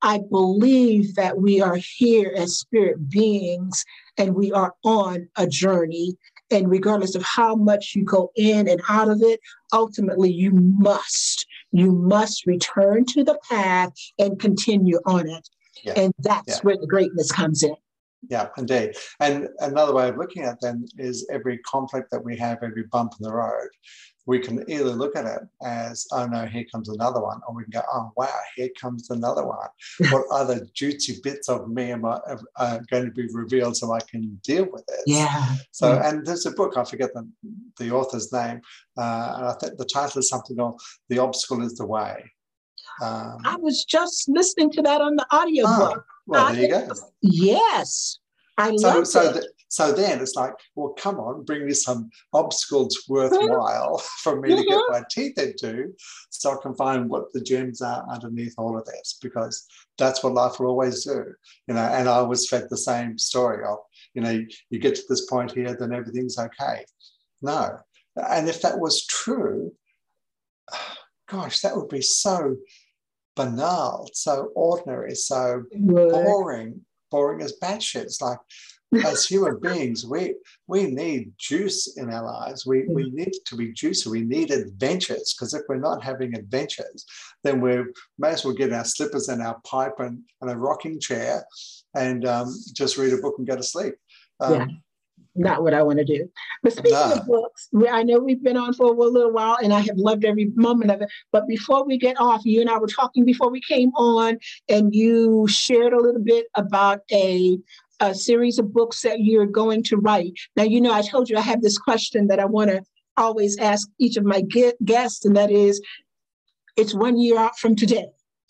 I believe that we are here as spirit beings and we are on a journey. And regardless of how much you go in and out of it, ultimately you must you must return to the path and continue on it. Yeah. And that's yeah. where the greatness comes in. Yeah, indeed. And another way of looking at them is every conflict that we have, every bump in the road, we can either look at it as, oh no, here comes another one, or we can go, oh wow, here comes another one. what other juicy bits of me am I, are going to be revealed so I can deal with it? Yeah. So, yeah. and there's a book, I forget the, the author's name, uh, and I think the title is something of The Obstacle is the Way. Um, I was just listening to that on the audio oh, book. Well, there you go. Yes. I so, love so it. The, so then it's like, well, come on, bring me some obstacles worthwhile for me to get mm-hmm. my teeth into so I can find what the gems are underneath all of this because that's what life will always do. You know, and I was fed the same story of, you know, you get to this point here, then everything's okay. No. And if that was true, gosh, that would be so banal, so ordinary, so boring, boring as batshit. It's like as human beings, we we need juice in our lives. We we need to be juicy. We need adventures because if we're not having adventures, then we may as well get our slippers and our pipe and, and a rocking chair and um, just read a book and go to sleep. Um, yeah not what I want to do. But speaking of books, I know we've been on for a little while and I have loved every moment of it. But before we get off, you and I were talking before we came on, and you shared a little bit about a a series of books that you're going to write. Now, you know, I told you I have this question that I want to always ask each of my guests, and that is it's one year out from today.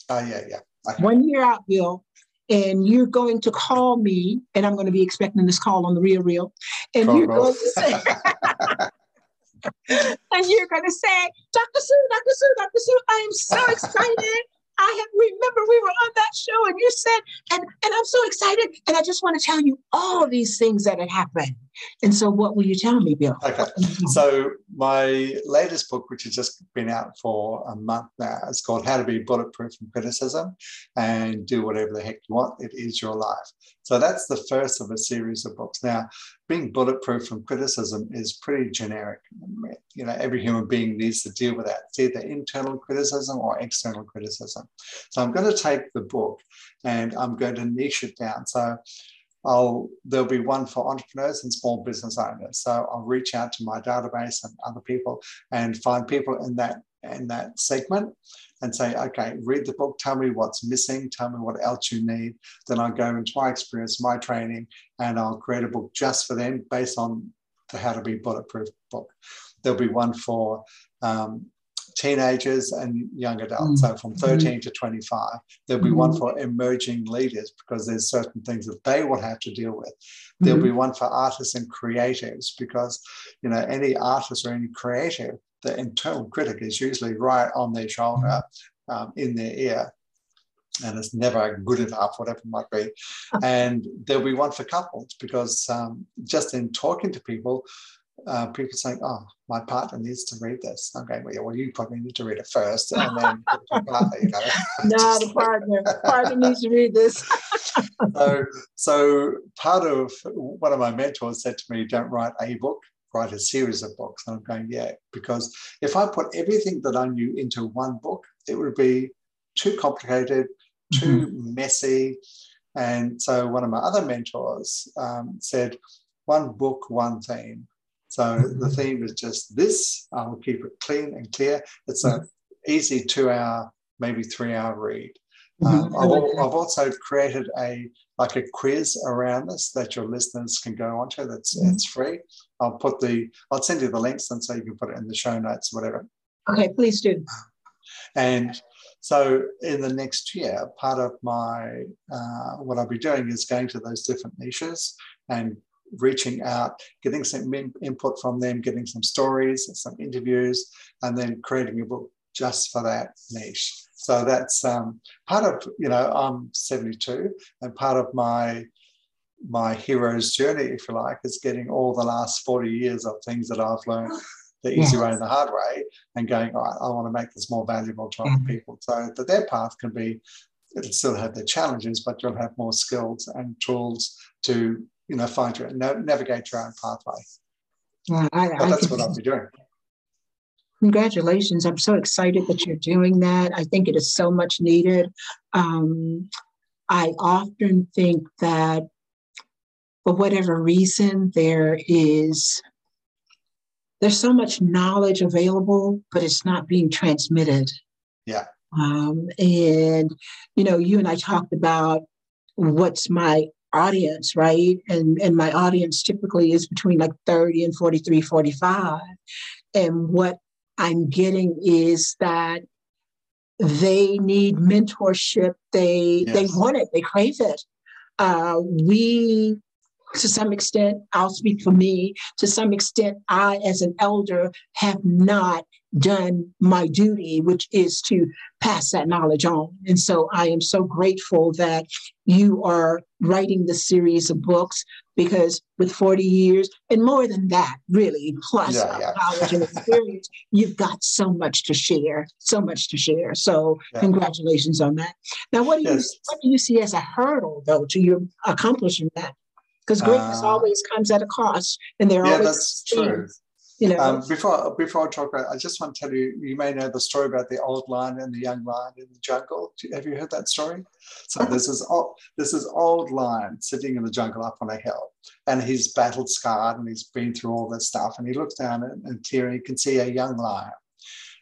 Oh, uh, yeah, yeah. Okay. One year out, Bill. And you're going to call me, and I'm going to be expecting this call on the real real. And you're going to say, and you're going to say, Dr. Sue, Dr. Sue, Dr. Sue, I am so excited. I remember we were on that show and you said, and, and I'm so excited. And I just want to tell you all these things that had happened. And so what will you tell me, Bill? Okay. So my latest book, which has just been out for a month now, is called How to Be Bulletproof from Criticism and Do Whatever the Heck You Want. It is your life. So that's the first of a series of books. Now, being bulletproof from criticism is pretty generic. You know, every human being needs to deal with that. It's either internal criticism or external criticism. So I'm going to take the book and I'm going to niche it down. So I'll there'll be one for entrepreneurs and small business owners. So I'll reach out to my database and other people and find people in that in that segment and say, okay, read the book, tell me what's missing, tell me what else you need. Then I'll go into my experience, my training, and I'll create a book just for them based on the How to Be Bulletproof book. There'll be one for um, teenagers and young adults, mm. so from 13 mm. to 25. There'll be mm. one for emerging leaders because there's certain things that they will have to deal with. There'll be one for artists and creatives because, you know, any artist or any creative, the internal critic is usually right on their shoulder, um, in their ear. And it's never good enough, whatever it might be. And there'll be one for couples because um, just in talking to people, uh, people saying, "Oh, my partner needs to read this." I'm going, "Well, yeah, well you probably need to read it first, and then partner, you know." no, the partner, partner needs to read this. so, so part of one of my mentors said to me, "Don't write a book." Write a series of books. And I'm going, yeah, because if I put everything that I knew into one book, it would be too complicated, too mm-hmm. messy. And so one of my other mentors um, said, one book, one theme. So the theme is just this. I will keep it clean and clear. It's an easy two hour, maybe three hour read. Um, I've, I've, also created a like a quiz around this that your listeners can go onto. That's mm-hmm. it's free. I'll put the I'll send you the links and so you can put it in the show notes, or whatever. Okay, please do. And so in the next year, part of my uh, what I'll be doing is going to those different niches and reaching out, getting some input from them, getting some stories, some interviews, and then creating a book just for that niche. So that's um, part of, you know, I'm 72, and part of my my hero's journey, if you like, is getting all the last 40 years of things that I've learned the easy way and the hard way, and going, right, I want to make this more valuable to other mm-hmm. people. So that their path can be, it'll still have their challenges, but you'll have more skills and tools to you know, find your navigate your own pathway. Yeah, I, I that's what I'll be doing. Congratulations! I'm so excited that you're doing that. I think it is so much needed. Um, I often think that for whatever reason there is there's so much knowledge available, but it's not being transmitted. Yeah. Um, and you know, you and I talked about what's my audience, right? And and my audience typically is between like 30 and 43, 45. And what I'm getting is that they need mentorship. They yes. they want it, they crave it. Uh, we to some extent, I'll speak for me, to some extent, I, as an elder, have not done my duty, which is to pass that knowledge on. And so I am so grateful that you are writing the series of books because with 40 years and more than that, really, plus yeah, yeah. knowledge and experience, you've got so much to share, so much to share. So yeah. congratulations on that. Now, what do you yes. what do you see as a hurdle though to your accomplishing that? because greatness uh, always comes at a cost, and there are yeah, always that's true. You know, um, before before I talk about, I just want to tell you, you may know the story about the old lion and the young lion in the jungle. Have you heard that story? So this is old, this is old lion sitting in the jungle up on a hill, and he's battled scarred and he's been through all this stuff, and he looks down and, and clear, and he can see a young lion.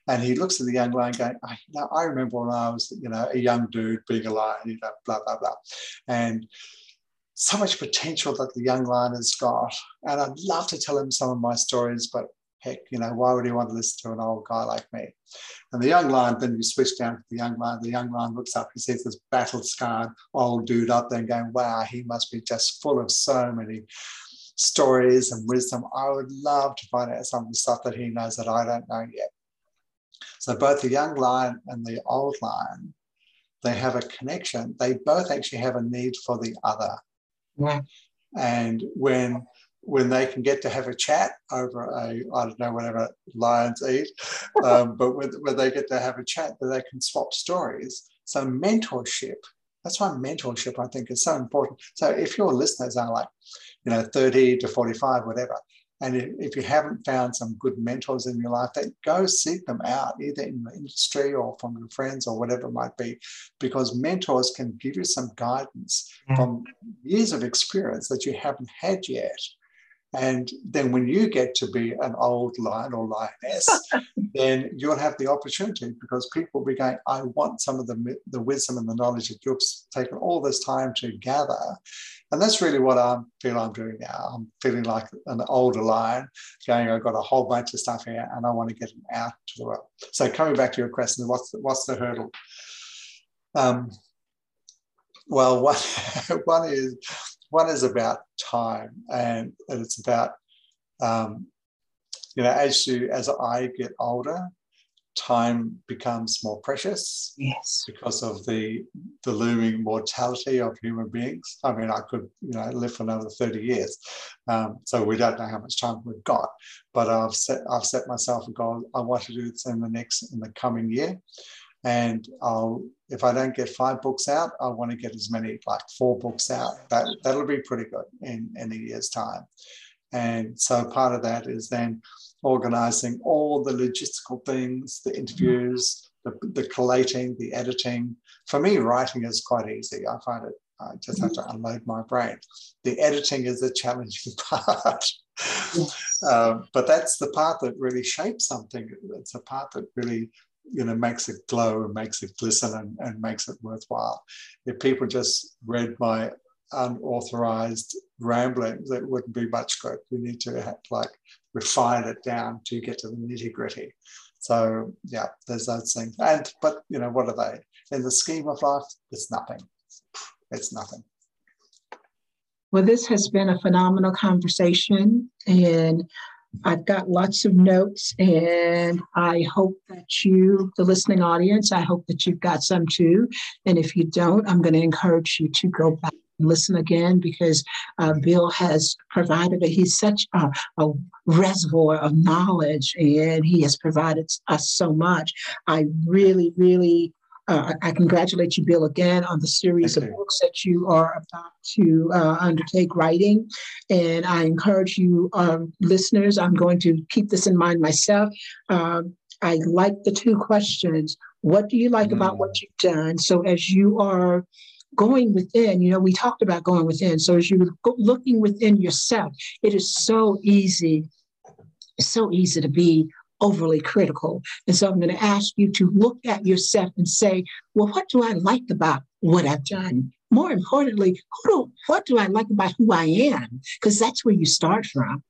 And he looks at the young lion going, I, you know, I remember when I was, you know, a young dude being a lion, you know, blah, blah, blah. And so much potential that the young lion has got. And I'd love to tell him some of my stories, but heck, you know, why would he want to listen to an old guy like me? And the young lion, then you switch down to the young lion. The young lion looks up, he sees this battle scarred old dude up there and going, wow, he must be just full of so many stories and wisdom. I would love to find out some of the stuff that he knows that I don't know yet. So both the young lion and the old lion, they have a connection. They both actually have a need for the other. And when when they can get to have a chat over a I don't know whatever lions eat, um, but when, when they get to have a chat, that they can swap stories. So mentorship. That's why mentorship I think is so important. So if your listeners are like, you know, 30 to 45, whatever, and if you haven't found some good mentors in your life, then go seek them out, either in the industry or from your friends or whatever it might be, because mentors can give you some guidance mm. from years of experience that you haven't had yet. And then when you get to be an old lion or lioness, then you'll have the opportunity because people will be going, I want some of the, the wisdom and the knowledge that you've taken all this time to gather. And that's really what I feel I'm doing now. I'm feeling like an older lion going, I've got a whole bunch of stuff here and I want to get it out to the world. So coming back to your question, what's the, what's the hurdle? Um, well, one, one is one is about time, and, and it's about um, you know as you as I get older, time becomes more precious. Yes. Because of the the looming mortality of human beings. I mean, I could you know live for another thirty years, um, so we don't know how much time we've got. But I've set I've set myself a goal. I want to do this in the next in the coming year, and I'll if I don't get five books out, I want to get as many like four books out. That that'll be pretty good in in a year's time. And so part of that is then organizing all the logistical things, the interviews, the, the collating, the editing. For me, writing is quite easy. I find it, I just have to unload my brain. The editing is the challenging part. um, but that's the part that really shapes something. It's the part that really you know makes it glow and makes it glisten and, and makes it worthwhile. If people just read my unauthorized ramblings, it wouldn't be much good. We need to have, like refine it down to get to the nitty gritty. So yeah, there's those things. And but you know, what are they? In the scheme of life, it's nothing. It's nothing. Well, this has been a phenomenal conversation, and I've got lots of notes, and I hope that you, the listening audience, I hope that you've got some too. And if you don't, I'm going to encourage you to go back listen again because uh, Bill has provided a, he's such a, a reservoir of knowledge and he has provided us so much. I really, really uh, I congratulate you, Bill, again on the series of books that you are about to uh, undertake writing. And I encourage you, um, listeners, I'm going to keep this in mind myself. Um, I like the two questions. What do you like mm. about what you've done? So as you are going within, you know, we talked about going within. So as you're looking within yourself, it is so easy, so easy to be overly critical. And so I'm going to ask you to look at yourself and say, well, what do I like about what I've done? More importantly, do, what do I like about who I am? Because that's where you start from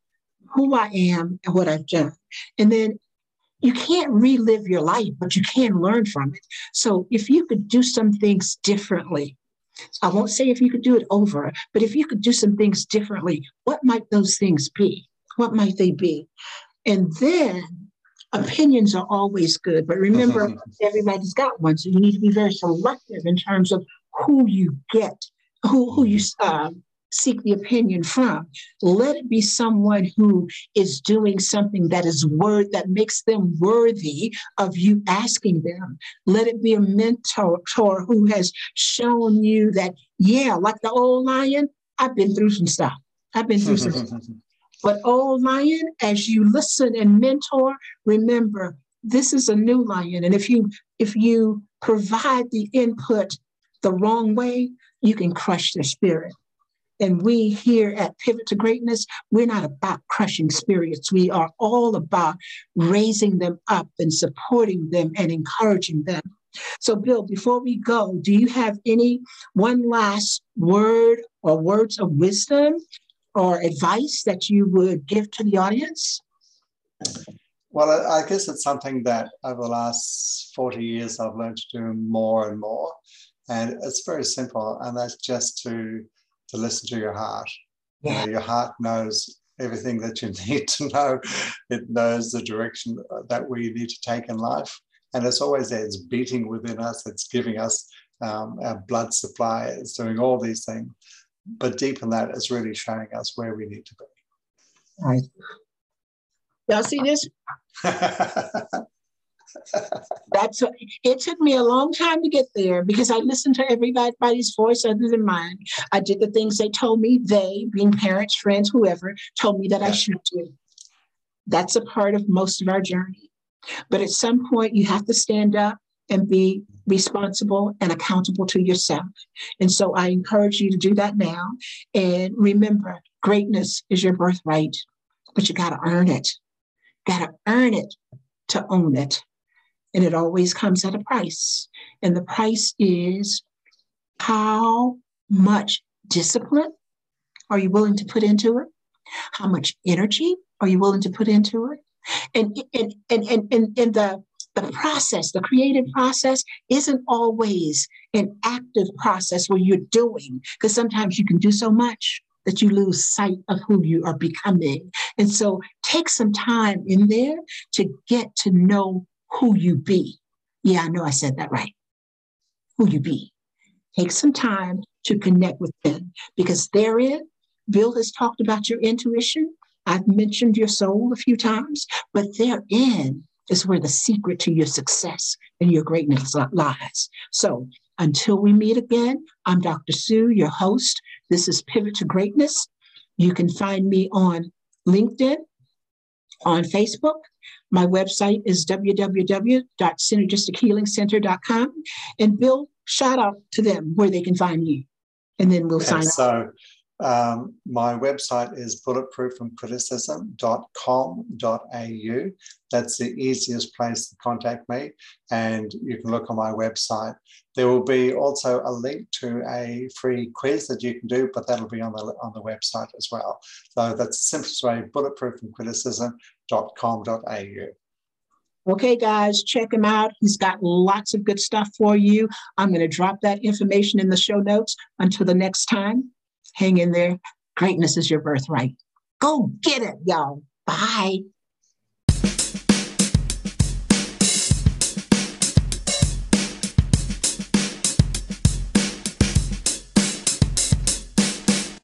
who I am and what I've done. And then you can't relive your life, but you can learn from it. So if you could do some things differently, I won't say if you could do it over, but if you could do some things differently, what might those things be? What might they be? And then opinions are always good, but remember, everybody's got one. So you need to be very selective in terms of who you get, who, who you uh, seek the opinion from. Let it be someone who is doing something that is word that makes them worthy of you asking them. Let it be a mentor who has shown you that, yeah, like the old lion, I've been through some stuff. I've been through some stuff. But old lion, as you listen and mentor, remember this is a new lion. And if you if you provide the input the wrong way, you can crush their spirit. And we here at Pivot to Greatness, we're not about crushing spirits. We are all about raising them up and supporting them and encouraging them. So, Bill, before we go, do you have any one last word or words of wisdom or advice that you would give to the audience? Well, I guess it's something that over the last 40 years I've learned to do more and more. And it's very simple, and that's just to, to listen to your heart. Yeah. You know, your heart knows everything that you need to know. It knows the direction that we need to take in life. And it's always there, it's beating within us, it's giving us um, our blood supply, it's doing all these things but deep in that is really showing us where we need to be. Right. Y'all see this? That's what, it took me a long time to get there because I listened to everybody's voice other than mine. I did the things they told me, they, being parents, friends, whoever, told me that I should do. That's a part of most of our journey. But at some point, you have to stand up and be responsible and accountable to yourself. And so I encourage you to do that now. And remember, greatness is your birthright, but you got to earn it. Got to earn it to own it. And it always comes at a price. And the price is how much discipline are you willing to put into it? How much energy are you willing to put into it? And and and and, and, and the the process, the creative process, isn't always an active process where you're doing, because sometimes you can do so much that you lose sight of who you are becoming. And so take some time in there to get to know who you be. Yeah, I know I said that right. Who you be. Take some time to connect with them because therein, Bill has talked about your intuition. I've mentioned your soul a few times, but therein is where the secret to your success and your greatness lies. So until we meet again, I'm Dr. Sue, your host. This is Pivot to Greatness. You can find me on LinkedIn, on Facebook. My website is www.synergistic.healingcenter.com. And Bill, shout out to them where they can find you. And then we'll sign so, up. Um, my website is bulletproofandcriticism.com.au. That's the easiest place to contact me, and you can look on my website. There will be also a link to a free quiz that you can do, but that'll be on the on the website as well. So that's the simplest way: Okay, guys, check him out. He's got lots of good stuff for you. I'm going to drop that information in the show notes. Until the next time, hang in there. Greatness is your birthright. Go get it, y'all. Bye.